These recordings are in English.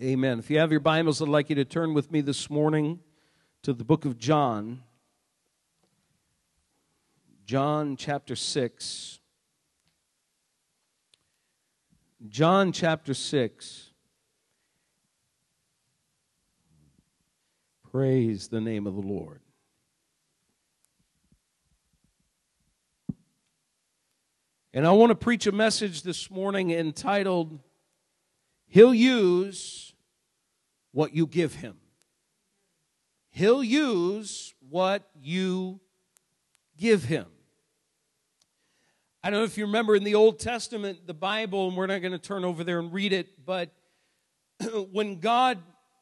Amen. If you have your Bibles, I'd like you to turn with me this morning to the book of John. John chapter 6. John chapter 6. Praise the name of the Lord. And I want to preach a message this morning entitled, He'll Use What You Give Him. He'll use what you give Him. I don't know if you remember in the Old Testament, the Bible, and we're not going to turn over there and read it, but when God,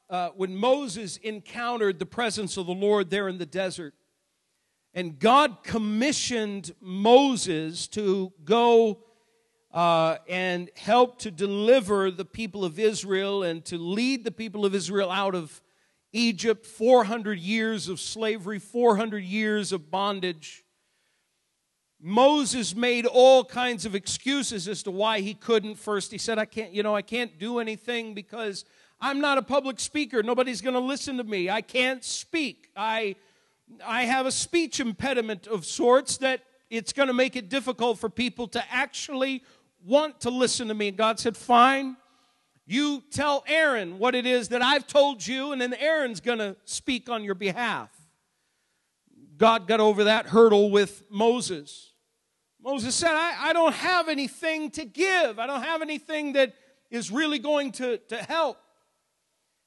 uh, when Moses encountered the presence of the Lord there in the desert, and God commissioned Moses to go uh, and help to deliver the people of Israel and to lead the people of Israel out of Egypt, 400 years of slavery, 400 years of bondage. Moses made all kinds of excuses as to why he couldn't. First, he said, I can't, you know, I can't do anything because I'm not a public speaker. Nobody's going to listen to me. I can't speak. I I have a speech impediment of sorts that it's going to make it difficult for people to actually want to listen to me. And God said, Fine, you tell Aaron what it is that I've told you, and then Aaron's going to speak on your behalf. God got over that hurdle with Moses. Moses said, I, I don't have anything to give, I don't have anything that is really going to, to help.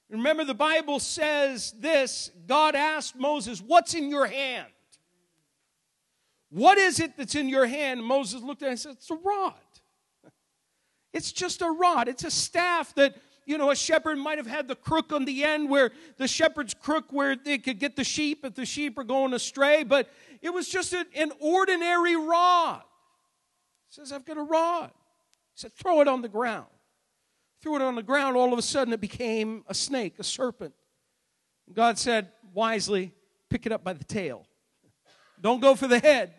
Remember, the Bible says this God asked Moses, What's in your hand? What is it that's in your hand? Moses looked at it and said, It's a rod. It's just a rod. It's a staff that, you know, a shepherd might have had the crook on the end where the shepherd's crook where they could get the sheep if the sheep are going astray, but it was just an ordinary rod. He says, I've got a rod. He said, Throw it on the ground threw it on the ground, all of a sudden it became a snake, a serpent. God said wisely, pick it up by the tail. Don't go for the head.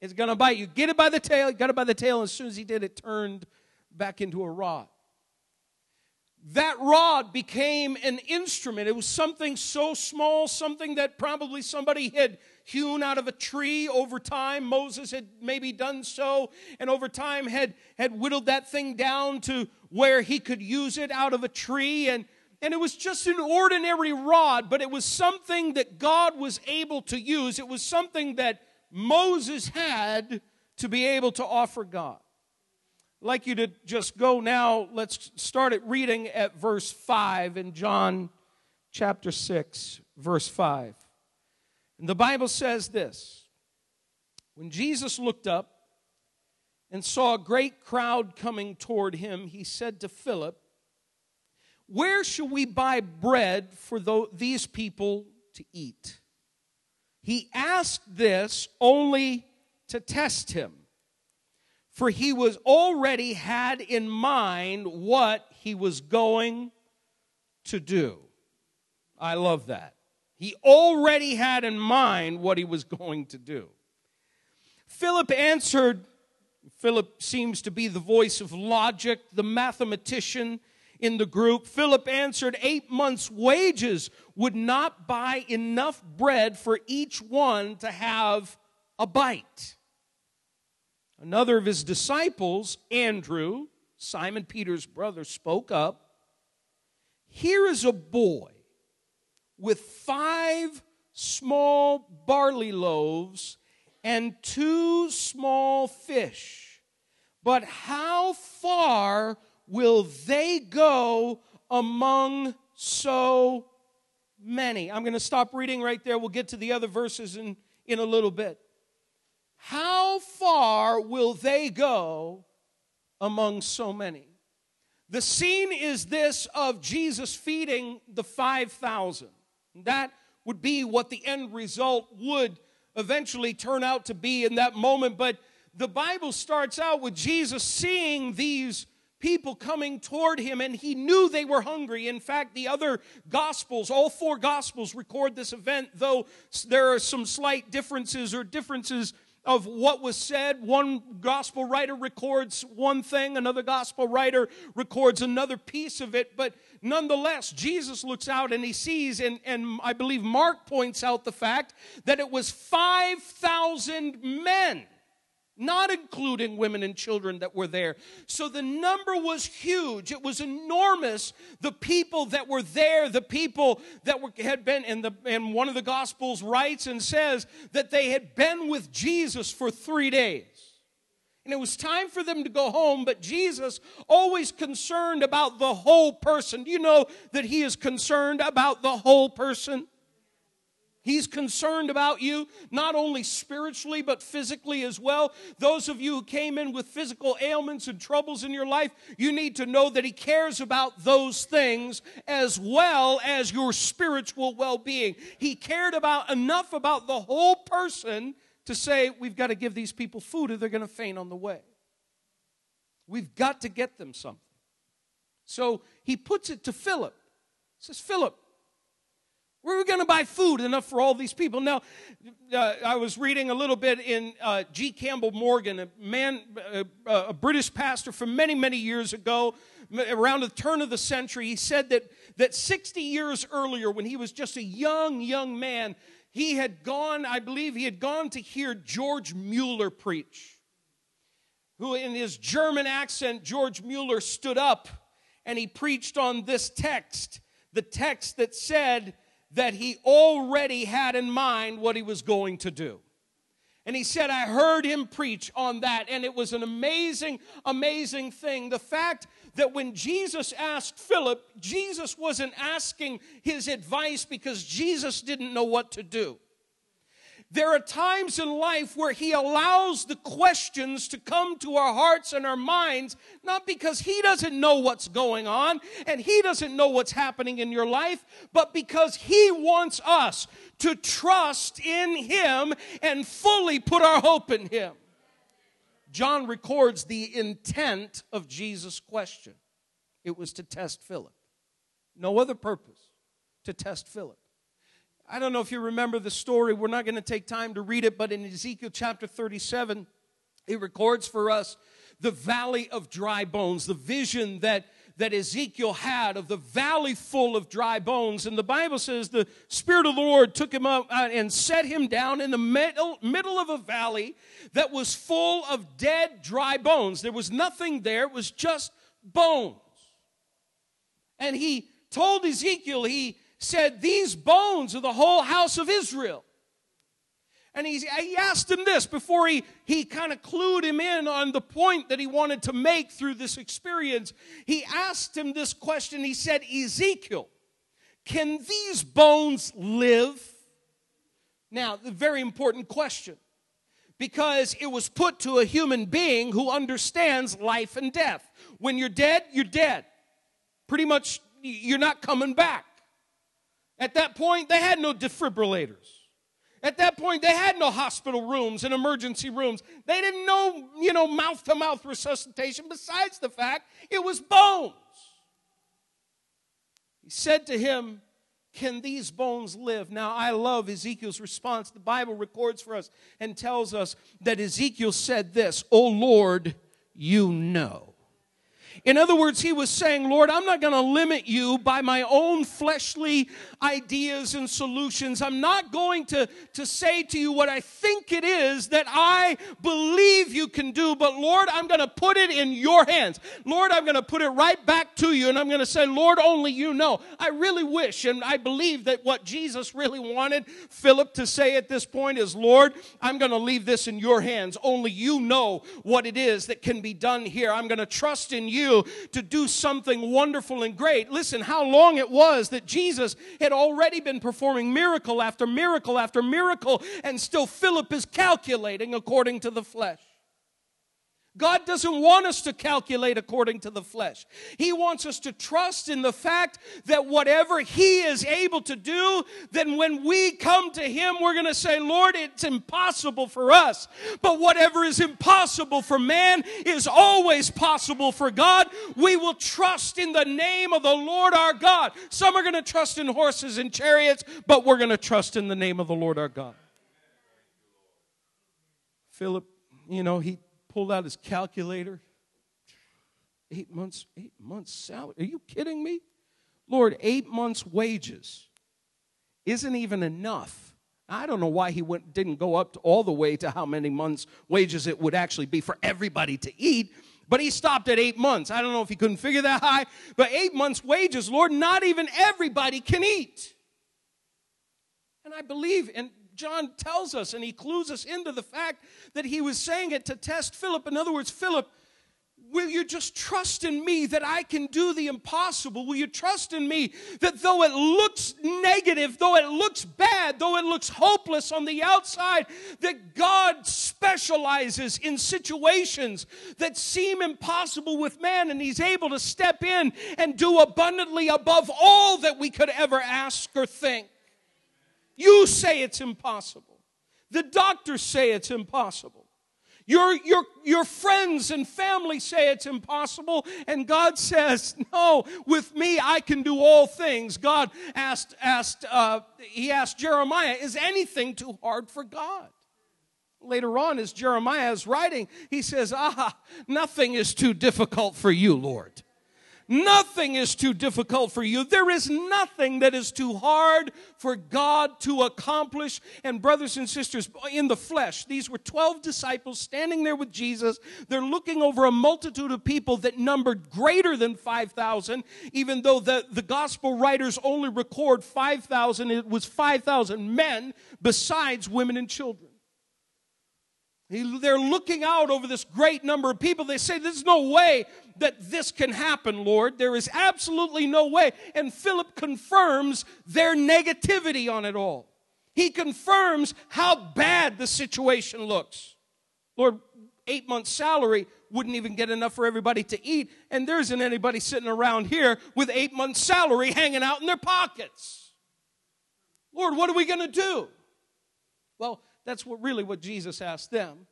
It's going to bite you. Get it by the tail. He got it by the tail. And as soon as he did, it turned back into a rod. That rod became an instrument. It was something so small, something that probably somebody had hewn out of a tree over time. Moses had maybe done so, and over time had, had whittled that thing down to where he could use it out of a tree. And, and it was just an ordinary rod, but it was something that God was able to use. It was something that Moses had to be able to offer God. Like you to just go now, let's start at reading at verse 5 in John chapter 6, verse 5. And the Bible says this When Jesus looked up and saw a great crowd coming toward him, he said to Philip, Where shall we buy bread for these people to eat? He asked this only to test him, for he was already had in mind what he was going to do. I love that. He already had in mind what he was going to do. Philip answered, Philip seems to be the voice of logic, the mathematician in the group. Philip answered, Eight months' wages would not buy enough bread for each one to have a bite. Another of his disciples, Andrew, Simon Peter's brother, spoke up. Here is a boy with five small barley loaves and two small fish. But how far will they go among so many? I'm going to stop reading right there. We'll get to the other verses in, in a little bit. How far will they go among so many? The scene is this of Jesus feeding the 5,000. That would be what the end result would eventually turn out to be in that moment. But the Bible starts out with Jesus seeing these people coming toward him, and he knew they were hungry. In fact, the other gospels, all four gospels, record this event, though there are some slight differences or differences of what was said. One gospel writer records one thing, another gospel writer records another piece of it. But nonetheless, Jesus looks out and he sees, and, and I believe Mark points out the fact that it was 5,000 men not including women and children that were there. So the number was huge. It was enormous. The people that were there, the people that were, had been, and, the, and one of the Gospels writes and says that they had been with Jesus for three days. And it was time for them to go home, but Jesus, always concerned about the whole person. Do you know that He is concerned about the whole person? He's concerned about you, not only spiritually, but physically as well. Those of you who came in with physical ailments and troubles in your life, you need to know that He cares about those things as well as your spiritual well being. He cared about enough about the whole person to say, We've got to give these people food or they're going to faint on the way. We've got to get them something. So he puts it to Philip. He says, Philip, where are we going to buy food enough for all these people? Now, uh, I was reading a little bit in uh, G. Campbell Morgan, a man, uh, a British pastor from many, many years ago, around the turn of the century. He said that, that 60 years earlier, when he was just a young, young man, he had gone, I believe he had gone to hear George Mueller preach. Who, in his German accent, George Mueller stood up and he preached on this text, the text that said, that he already had in mind what he was going to do. And he said, I heard him preach on that, and it was an amazing, amazing thing. The fact that when Jesus asked Philip, Jesus wasn't asking his advice because Jesus didn't know what to do. There are times in life where He allows the questions to come to our hearts and our minds, not because He doesn't know what's going on and He doesn't know what's happening in your life, but because He wants us to trust in Him and fully put our hope in Him. John records the intent of Jesus' question it was to test Philip. No other purpose, to test Philip. I don't know if you remember the story. We're not going to take time to read it, but in Ezekiel chapter 37, it records for us the valley of dry bones, the vision that, that Ezekiel had of the valley full of dry bones. And the Bible says the Spirit of the Lord took him up uh, and set him down in the middle, middle of a valley that was full of dead, dry bones. There was nothing there, it was just bones. And he told Ezekiel, he said, These bones are the whole house of Israel. And he, he asked him this before he, he kind of clued him in on the point that he wanted to make through this experience. He asked him this question. He said, Ezekiel, can these bones live? Now, the very important question because it was put to a human being who understands life and death. When you're dead, you're dead. Pretty much, you're not coming back. At that point, they had no defibrillators. At that point, they had no hospital rooms and emergency rooms. They didn't know, you know, mouth to mouth resuscitation, besides the fact it was bones. He said to him, Can these bones live? Now, I love Ezekiel's response. The Bible records for us and tells us that Ezekiel said this, O Lord, you know. In other words, he was saying, Lord, I'm not going to limit you by my own fleshly ideas and solutions. I'm not going to, to say to you what I think it is that I believe you can do, but Lord, I'm going to put it in your hands. Lord, I'm going to put it right back to you, and I'm going to say, Lord, only you know. I really wish, and I believe that what Jesus really wanted Philip to say at this point is, Lord, I'm going to leave this in your hands. Only you know what it is that can be done here. I'm going to trust in you you to do something wonderful and great. Listen, how long it was that Jesus had already been performing miracle after miracle after miracle, and still Philip is calculating according to the flesh. God doesn't want us to calculate according to the flesh. He wants us to trust in the fact that whatever He is able to do, then when we come to Him, we're going to say, Lord, it's impossible for us. But whatever is impossible for man is always possible for God. We will trust in the name of the Lord our God. Some are going to trust in horses and chariots, but we're going to trust in the name of the Lord our God. Philip, you know, he pulled out his calculator. Eight months, eight months salary. Are you kidding me? Lord, eight months' wages isn't even enough. I don't know why he went, didn't go up all the way to how many months' wages it would actually be for everybody to eat, but he stopped at eight months. I don't know if he couldn't figure that high, but eight months' wages, Lord, not even everybody can eat. And I believe, and John tells us, and he clues us into the fact that he was saying it to test Philip. In other words, Philip, Will you just trust in me that I can do the impossible? Will you trust in me that though it looks negative, though it looks bad, though it looks hopeless on the outside, that God specializes in situations that seem impossible with man and He's able to step in and do abundantly above all that we could ever ask or think? You say it's impossible, the doctors say it's impossible. Your, your, your friends and family say it's impossible, and God says, No, with me I can do all things. God asked, asked uh, he asked Jeremiah, Is anything too hard for God? Later on, as Jeremiah is writing, he says, Ah, nothing is too difficult for you, Lord. Nothing is too difficult for you. There is nothing that is too hard for God to accomplish. And, brothers and sisters, in the flesh, these were 12 disciples standing there with Jesus. They're looking over a multitude of people that numbered greater than 5,000, even though the, the gospel writers only record 5,000. It was 5,000 men besides women and children. They're looking out over this great number of people. They say, There's no way that this can happen, Lord. There is absolutely no way. And Philip confirms their negativity on it all. He confirms how bad the situation looks. Lord, eight months' salary wouldn't even get enough for everybody to eat, and there isn't anybody sitting around here with eight months' salary hanging out in their pockets. Lord, what are we going to do? Well, that's what really what Jesus asked them.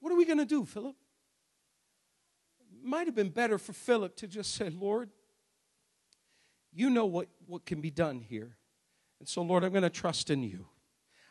What are we going to do, Philip? Might have been better for Philip to just say, Lord, you know what, what can be done here. And so, Lord, I'm going to trust in you.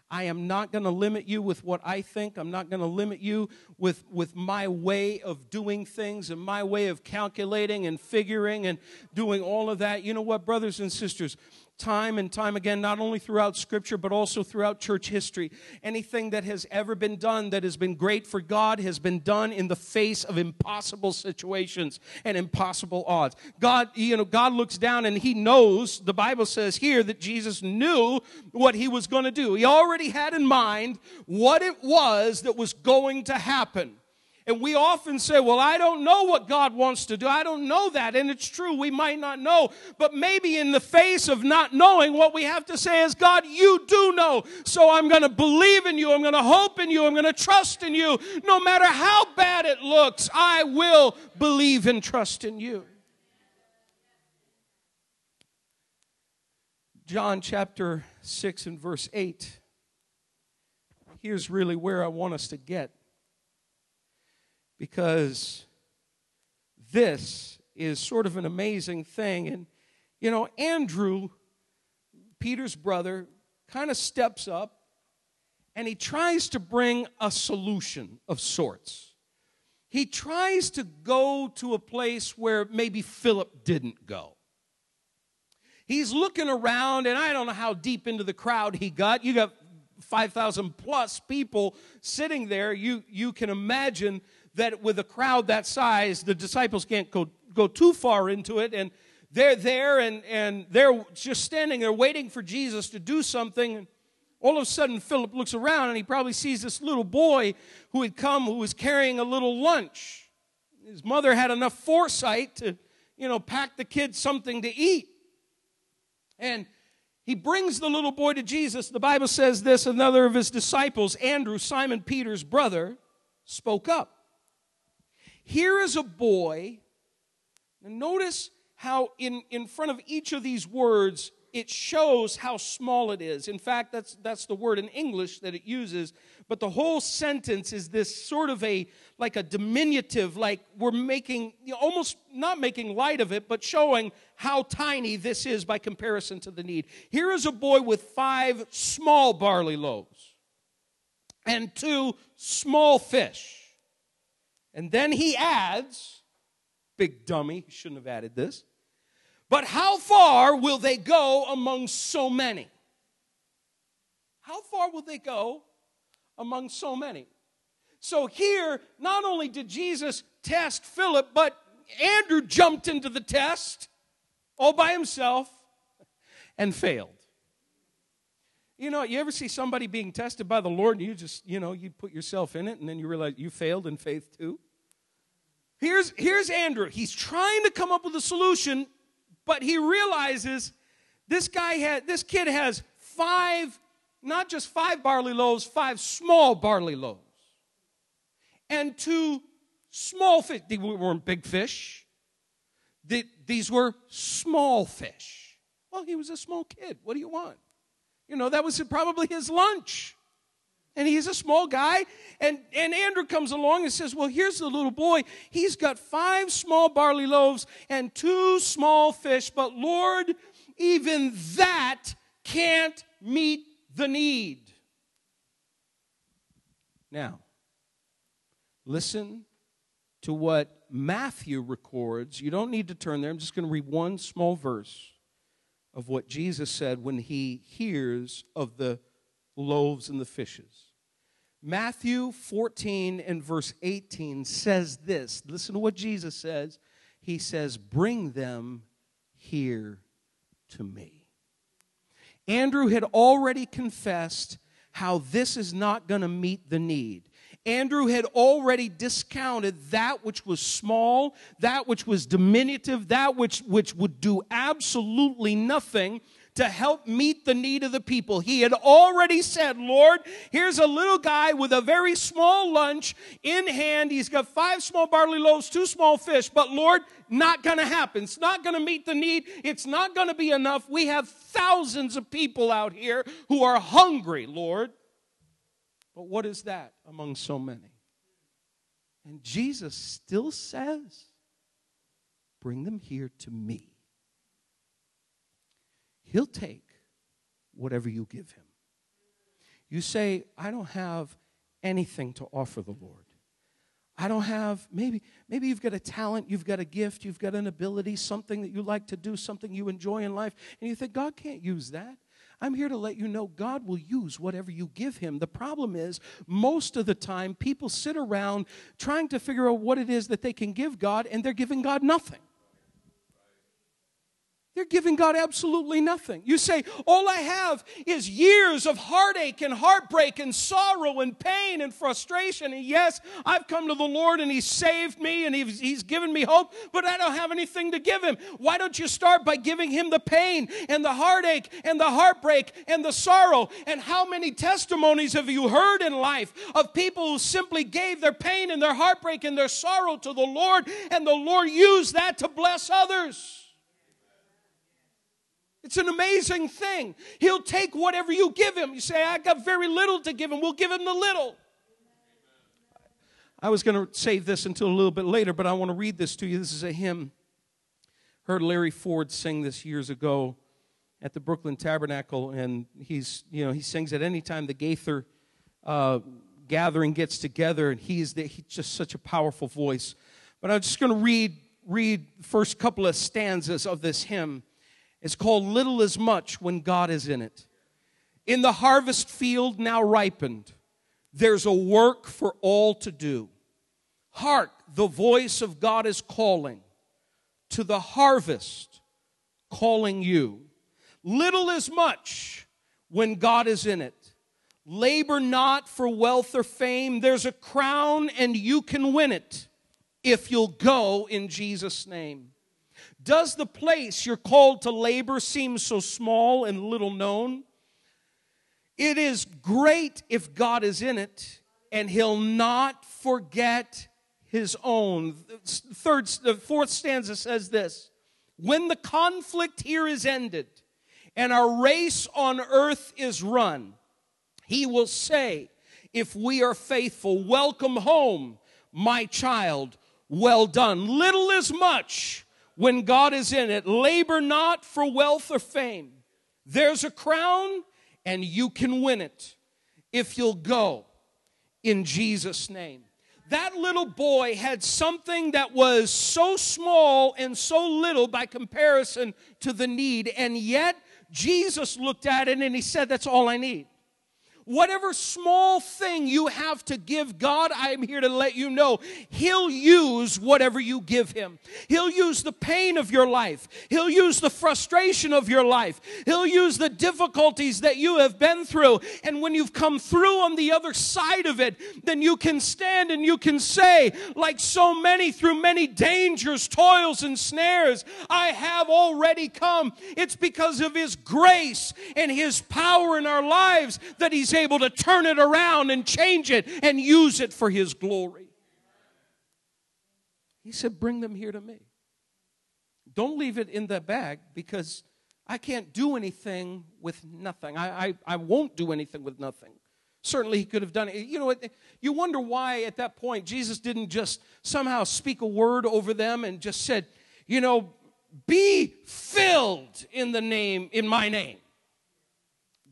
I am not going to limit you with what I think. I'm not going to limit you with, with my way of doing things and my way of calculating and figuring and doing all of that. You know what, brothers and sisters? Time and time again, not only throughout Scripture, but also throughout church history. Anything that has ever been done that has been great for God has been done in the face of impossible situations and impossible odds. God, you know, God looks down and He knows, the Bible says here, that Jesus knew what He was going to do. He already had in mind what it was that was going to happen. And we often say, Well, I don't know what God wants to do. I don't know that. And it's true, we might not know. But maybe in the face of not knowing, what we have to say is, God, you do know. So I'm going to believe in you. I'm going to hope in you. I'm going to trust in you. No matter how bad it looks, I will believe and trust in you. John chapter 6 and verse 8. Here's really where I want us to get because this is sort of an amazing thing. And, you know, Andrew, Peter's brother, kind of steps up and he tries to bring a solution of sorts. He tries to go to a place where maybe Philip didn't go. He's looking around, and I don't know how deep into the crowd he got. You got 5,000 plus people sitting there. You, you can imagine that with a crowd that size, the disciples can't go, go too far into it. And they're there and, and they're just standing there waiting for Jesus to do something. And all of a sudden, Philip looks around and he probably sees this little boy who had come who was carrying a little lunch. His mother had enough foresight to, you know, pack the kid something to eat. And he brings the little boy to Jesus. The Bible says this another of his disciples, Andrew, Simon Peter's brother, spoke up. Here is a boy. And notice how in, in front of each of these words, it shows how small it is. In fact, that's, that's the word in English that it uses. But the whole sentence is this sort of a, like a diminutive, like we're making, you know, almost not making light of it, but showing how tiny this is by comparison to the need. Here is a boy with five small barley loaves and two small fish. And then he adds, big dummy, shouldn't have added this. But how far will they go among so many? How far will they go among so many? So here, not only did Jesus test Philip, but Andrew jumped into the test all by himself and failed. You know, you ever see somebody being tested by the Lord and you just, you know, you put yourself in it and then you realize you failed in faith too? Here's, here's Andrew. He's trying to come up with a solution, but he realizes this guy had, this kid has five, not just five barley loaves, five small barley loaves. And two small fish. They weren't big fish. These were small fish. Well, he was a small kid. What do you want? You know, that was probably his lunch. And he's a small guy. And, and Andrew comes along and says, Well, here's the little boy. He's got five small barley loaves and two small fish. But Lord, even that can't meet the need. Now, listen to what Matthew records. You don't need to turn there. I'm just going to read one small verse of what Jesus said when he hears of the loaves and the fishes. Matthew 14 and verse 18 says this. Listen to what Jesus says. He says, Bring them here to me. Andrew had already confessed how this is not going to meet the need. Andrew had already discounted that which was small, that which was diminutive, that which, which would do absolutely nothing to help meet the need of the people. He had already said, Lord, here's a little guy with a very small lunch in hand. He's got five small barley loaves, two small fish, but Lord, not going to happen. It's not going to meet the need. It's not going to be enough. We have thousands of people out here who are hungry, Lord. But what is that among so many? And Jesus still says, Bring them here to me. He'll take whatever you give him. You say, I don't have anything to offer the Lord. I don't have, maybe, maybe you've got a talent, you've got a gift, you've got an ability, something that you like to do, something you enjoy in life, and you think, God can't use that. I'm here to let you know God will use whatever you give Him. The problem is, most of the time, people sit around trying to figure out what it is that they can give God, and they're giving God nothing. They're giving God absolutely nothing. You say, All I have is years of heartache and heartbreak and sorrow and pain and frustration. And yes, I've come to the Lord and He's saved me and He's, he's given me hope, but I don't have anything to give Him. Why don't you start by giving Him the pain and the heartache and the heartbreak and the sorrow? And how many testimonies have you heard in life of people who simply gave their pain and their heartbreak and their sorrow to the Lord, and the Lord used that to bless others? It's an amazing thing. He'll take whatever you give him. You say, I got very little to give him. We'll give him the little. I was going to save this until a little bit later, but I want to read this to you. This is a hymn. Heard Larry Ford sing this years ago at the Brooklyn Tabernacle, and he's, you know, he sings at any time the Gaither uh, gathering gets together, and he's, the, he's just such a powerful voice. But I'm just going to read read the first couple of stanzas of this hymn. It's called Little as Much when God is in it. In the harvest field now ripened, there's a work for all to do. Hark, the voice of God is calling to the harvest, calling you. Little as much when God is in it. Labor not for wealth or fame. There's a crown and you can win it if you'll go in Jesus' name. Does the place you're called to labor seem so small and little known? It is great if God is in it, and He'll not forget His own. Third, the fourth stanza says this When the conflict here is ended, and our race on earth is run, He will say, If we are faithful, welcome home, my child, well done. Little is much when God is in it. Labor not for wealth or fame. There's a crown and you can win it if you'll go in Jesus' name. That little boy had something that was so small and so little by comparison to the need, and yet Jesus looked at it and he said, That's all I need. Whatever small thing you have to give God, I'm here to let you know He'll use whatever you give Him. He'll use the pain of your life. He'll use the frustration of your life. He'll use the difficulties that you have been through. And when you've come through on the other side of it, then you can stand and you can say, like so many through many dangers, toils, and snares, I have already come. It's because of His grace and His power in our lives that He's able to turn it around and change it and use it for His glory. He said, Bring them here to me. Don't leave it in the bag because I can't do anything with nothing. I, I, I won't do anything with nothing. Certainly, he could have done it. You know, you wonder why at that point Jesus didn't just somehow speak a word over them and just said, you know, be filled in the name, in my name.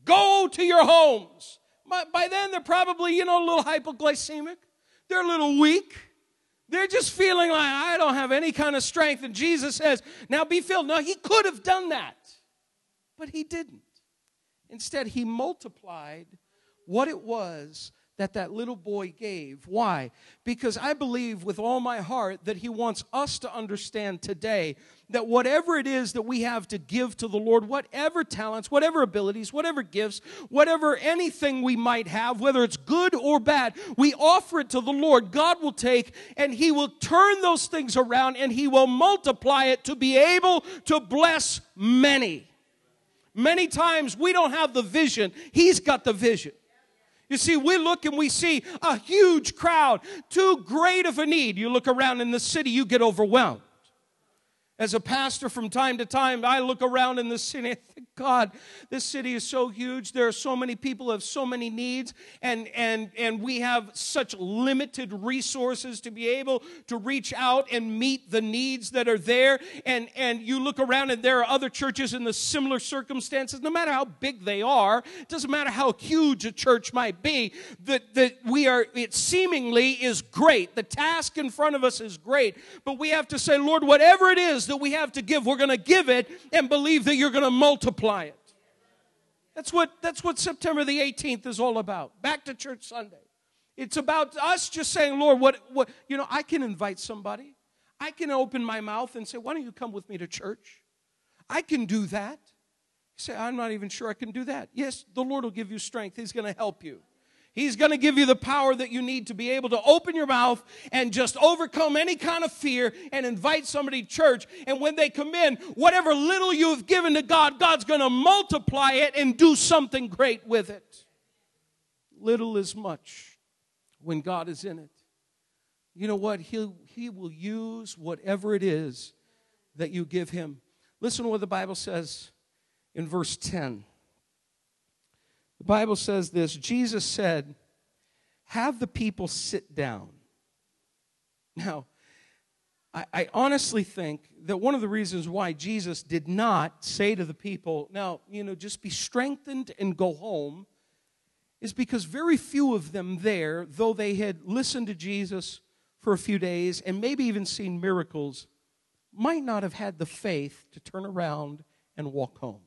Go to your homes. By then, they're probably, you know, a little hypoglycemic. They're a little weak. They're just feeling like, I don't have any kind of strength. And Jesus says, Now be filled. Now, he could have done that, but he didn't. Instead, he multiplied what it was that that little boy gave. Why? Because I believe with all my heart that he wants us to understand today that whatever it is that we have to give to the Lord, whatever talents, whatever abilities, whatever gifts, whatever anything we might have, whether it's good or bad, we offer it to the Lord. God will take and he will turn those things around and he will multiply it to be able to bless many. Many times we don't have the vision, he's got the vision. You see, we look and we see a huge crowd, too great of a need. You look around in the city, you get overwhelmed. As a pastor, from time to time, I look around in the city. I think, God, this city is so huge. There are so many people have so many needs, and and and we have such limited resources to be able to reach out and meet the needs that are there. And and you look around, and there are other churches in the similar circumstances. No matter how big they are, it doesn't matter how huge a church might be. That that we are, it seemingly is great. The task in front of us is great, but we have to say, Lord, whatever it is that we have to give, we're going to give it and believe that you're going to multiply it. That's what, that's what September the 18th is all about. Back to church Sunday. It's about us just saying, Lord, what, what, you know, I can invite somebody. I can open my mouth and say, why don't you come with me to church? I can do that. You say, I'm not even sure I can do that. Yes, the Lord will give you strength. He's going to help you. He's going to give you the power that you need to be able to open your mouth and just overcome any kind of fear and invite somebody to church. And when they come in, whatever little you have given to God, God's going to multiply it and do something great with it. Little is much when God is in it. You know what? He'll, he will use whatever it is that you give Him. Listen to what the Bible says in verse 10. The Bible says this Jesus said, Have the people sit down. Now, I, I, honestly think that one of the reasons why Jesus did not say to the people, Now, you know, just be strengthened and go home, is because very few of them there, though they had listened to Jesus for a few days and maybe even seen miracles, might not have had the faith to turn around and walk home.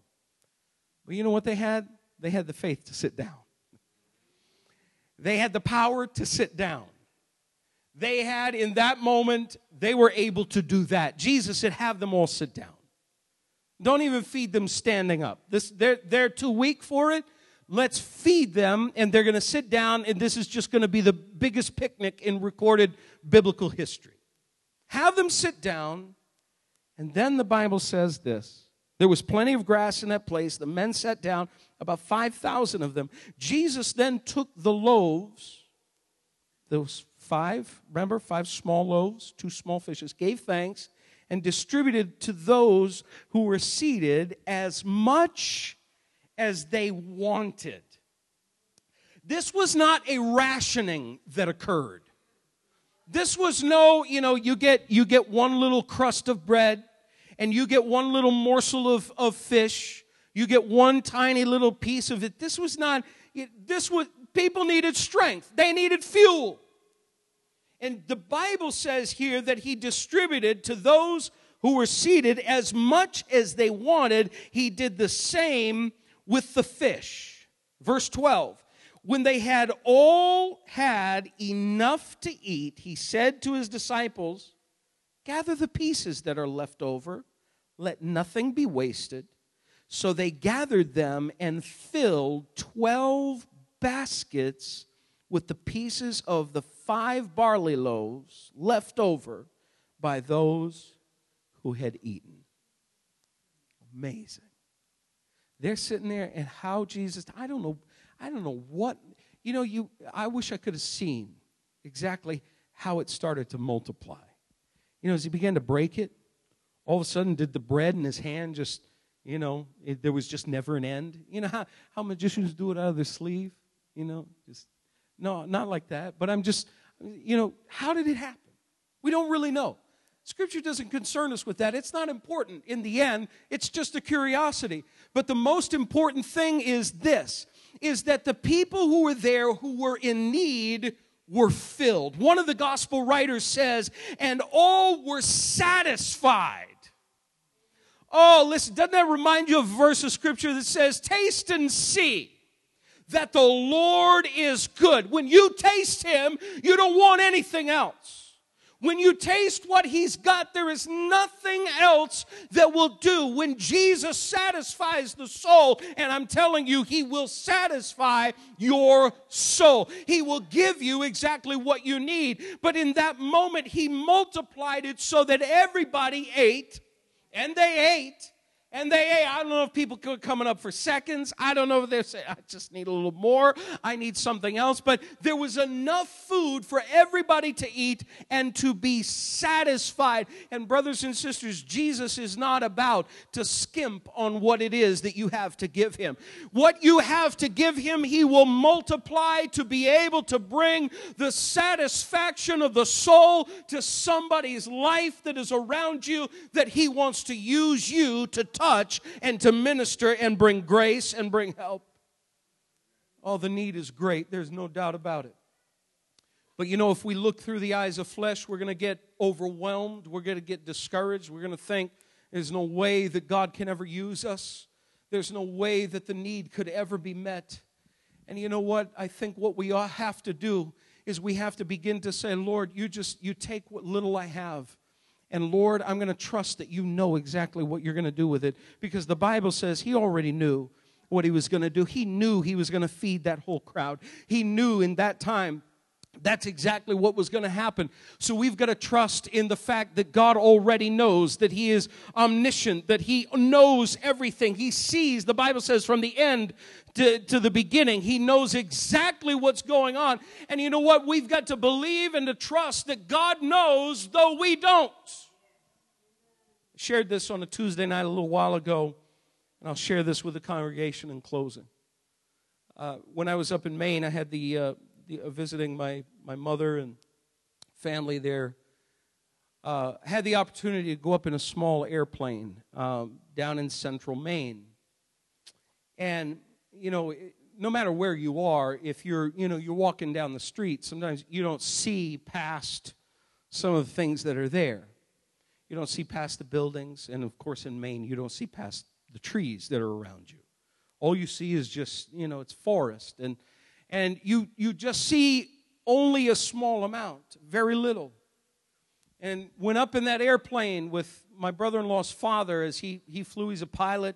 But you know what they had? They had the faith to sit down. They had the power to sit down. They had, in that moment, they were able to do that. Jesus said, Have them all sit down. Don't even feed them standing up. This, they're, they're too weak for it. Let's feed them, and they're going to sit down, and this is just going to be the biggest picnic in recorded biblical history. Have them sit down, and then the Bible says this there was plenty of grass in that place. The men sat down, about 5,000 of them. Jesus then took the loaves, those five, remember, five small loaves, two small fishes, gave thanks, and distributed to those who were seated as much as they wanted. This was not a rationing that occurred. This was no, you know, you get you get one little crust of bread and you get one little morsel of, of fish, you get one tiny little piece of it. This was not, this was, people needed strength, they needed fuel. And the Bible says here that he distributed to those who were seated as much as they wanted. He did the same with the fish. Verse 12. When they had all had enough to eat, he said to his disciples, Gather the pieces that are left over, let nothing be wasted. So they gathered them and filled 12 baskets with the pieces of the five barley loaves left over by those who had eaten. Amazing. They're sitting there, and how Jesus, I don't know, I don't know what, you know, you, I wish I could have seen exactly how it started to multiply. You know, as he began to break it, all of a sudden, did the bread in his hand just, you know, it, there was just never an end? You know how, how magicians do it out of their sleeve? You know, just, no, not like that. But I'm just, you know, how did it happen? We don't really know. Scripture doesn't concern us with that. It's not important in the end. It's just a curiosity. But the most important thing is this is that the people who were there who were in need were filled. One of the gospel writers says, and all were satisfied. Oh, listen, doesn't that remind you of a verse of scripture that says, Taste and see that the Lord is good? When you taste Him, you don't want anything else. When you taste what he's got, there is nothing else that will do. When Jesus satisfies the soul, and I'm telling you, he will satisfy your soul. He will give you exactly what you need. But in that moment, he multiplied it so that everybody ate, and they ate, and they, hey, I don't know if people are coming up for seconds. I don't know if they're saying, I just need a little more. I need something else. But there was enough food for everybody to eat and to be satisfied. And, brothers and sisters, Jesus is not about to skimp on what it is that you have to give him. What you have to give him, he will multiply to be able to bring the satisfaction of the soul to somebody's life that is around you that he wants to use you to touch and to minister and bring grace and bring help. Oh, the need is great. There's no doubt about it. But you know, if we look through the eyes of flesh, we're going to get overwhelmed. We're going to get discouraged. We're going to think there's no way that God can ever use us. There's no way that the need could ever be met. And you know what? I think what we all have to do is we have to begin to say, Lord, you just you take what little I have and Lord, I'm going to trust that you know exactly what you're going to do with it because the Bible says he already knew what he was going to do. He knew he was going to feed that whole crowd. He knew in that time that's exactly what was going to happen. So we've got to trust in the fact that God already knows, that He is omniscient, that He knows everything. He sees, the Bible says, from the end to, to the beginning. He knows exactly what's going on. And you know what? We've got to believe and to trust that God knows, though we don't. I shared this on a Tuesday night a little while ago, and I'll share this with the congregation in closing. Uh, when I was up in Maine, I had the. Uh, visiting my, my mother and family there, uh, had the opportunity to go up in a small airplane um, down in central Maine. And, you know, no matter where you are, if you're, you know, you're walking down the street, sometimes you don't see past some of the things that are there. You don't see past the buildings, and of course, in Maine, you don't see past the trees that are around you. All you see is just, you know, it's forest. And and you, you just see only a small amount, very little. And went up in that airplane with my brother in law's father as he, he flew, he's a pilot.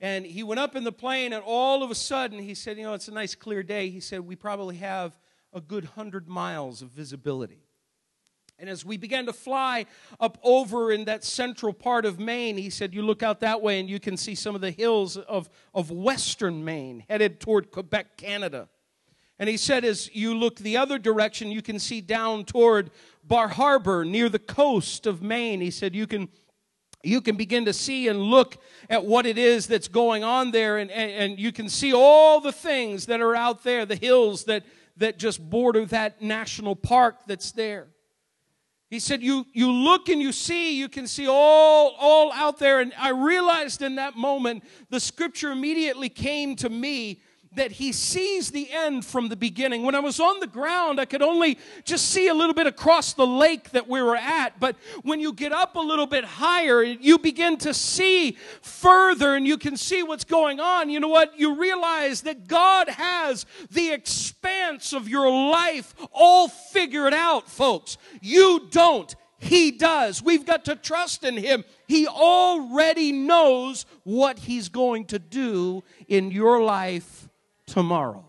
And he went up in the plane, and all of a sudden, he said, You know, it's a nice clear day. He said, We probably have a good 100 miles of visibility. And as we began to fly up over in that central part of Maine, he said, You look out that way and you can see some of the hills of, of western Maine headed toward Quebec, Canada. And he said, as you look the other direction, you can see down toward Bar Harbor near the coast of Maine. He said, you can you can begin to see and look at what it is that's going on there. And, and, and, you can see all the things that are out there the hills that, that just border that national park that's there. He said you, you look and you see you can see all, all out there. And i realized in that moment the scripture immediately came to me that he sees the end from the beginning. When I was on the ground, I could only just see a little bit across the lake that we were at. But when you get up a little bit higher, you begin to see further and you can see what's going on. You know what? You realize that God has the expanse of your life all figured out, folks. You don't. He does. We've got to trust in Him. He already knows what He's going to do in your life tomorrow.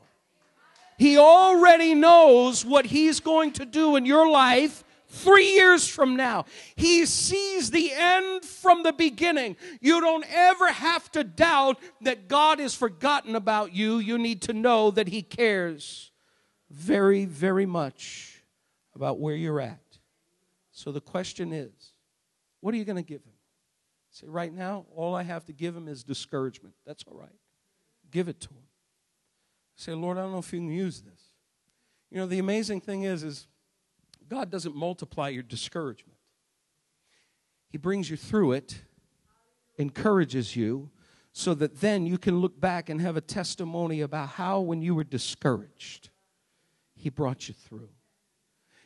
He already knows what He's going to do in your life three years from now. He sees the end from the beginning. You don't ever have to doubt that God has forgotten about you. You need to know that He cares very, very much about where you're at. So the question is, what are you going to give him? Say, right now, all I have to give him is discouragement. That's all right. Give it to him. Say, Lord, I don't know if you can use this. You know, the amazing thing is, is God doesn't multiply your discouragement. He brings you through it, encourages you, so that then you can look back and have a testimony about how, when you were discouraged, He brought you through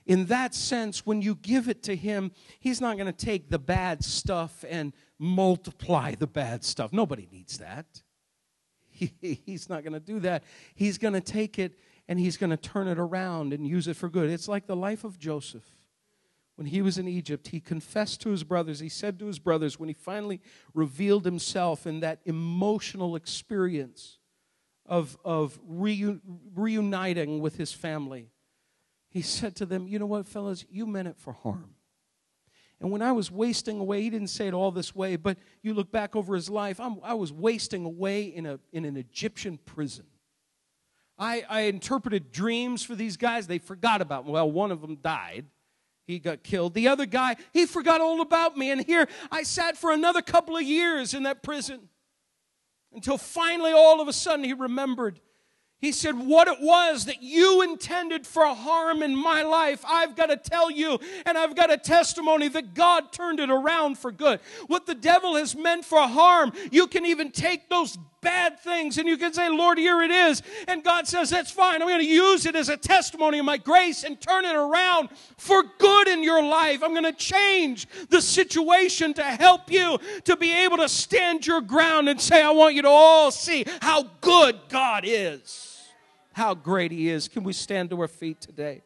in that sense, when you give it to Him, He's not going to take the bad stuff and multiply the bad stuff. Nobody needs that. He, he's not going to do that. He's going to take it and He's going to turn it around and use it for good. It's like the life of Joseph. When he was in Egypt, he confessed to his brothers. He said to his brothers, when he finally revealed himself in that emotional experience of, of reuniting with his family, he said to them, You know what, fellas, you meant it for harm. And when I was wasting away, he didn't say it all this way, but you look back over his life, I'm, i was wasting away in, a, in an Egyptian prison. I, I interpreted dreams for these guys. They forgot about me. Well, one of them died. He got killed. The other guy, he forgot all about me. And here I sat for another couple of years in that prison until finally, all of a sudden, he remembered he said, What it was that you intended for harm in my life, I've got to tell you, and I've got a testimony that God turned it around for good. What the devil has meant for harm, you can even take those bad things and you can say, Lord, here it is. And God says, That's fine. I'm going to use it as a testimony of my grace and turn it around for good in your life. I'm going to change the situation to help you to be able to stand your ground and say, I want you to all see how good God is how great He is. Can we stand to our feet today?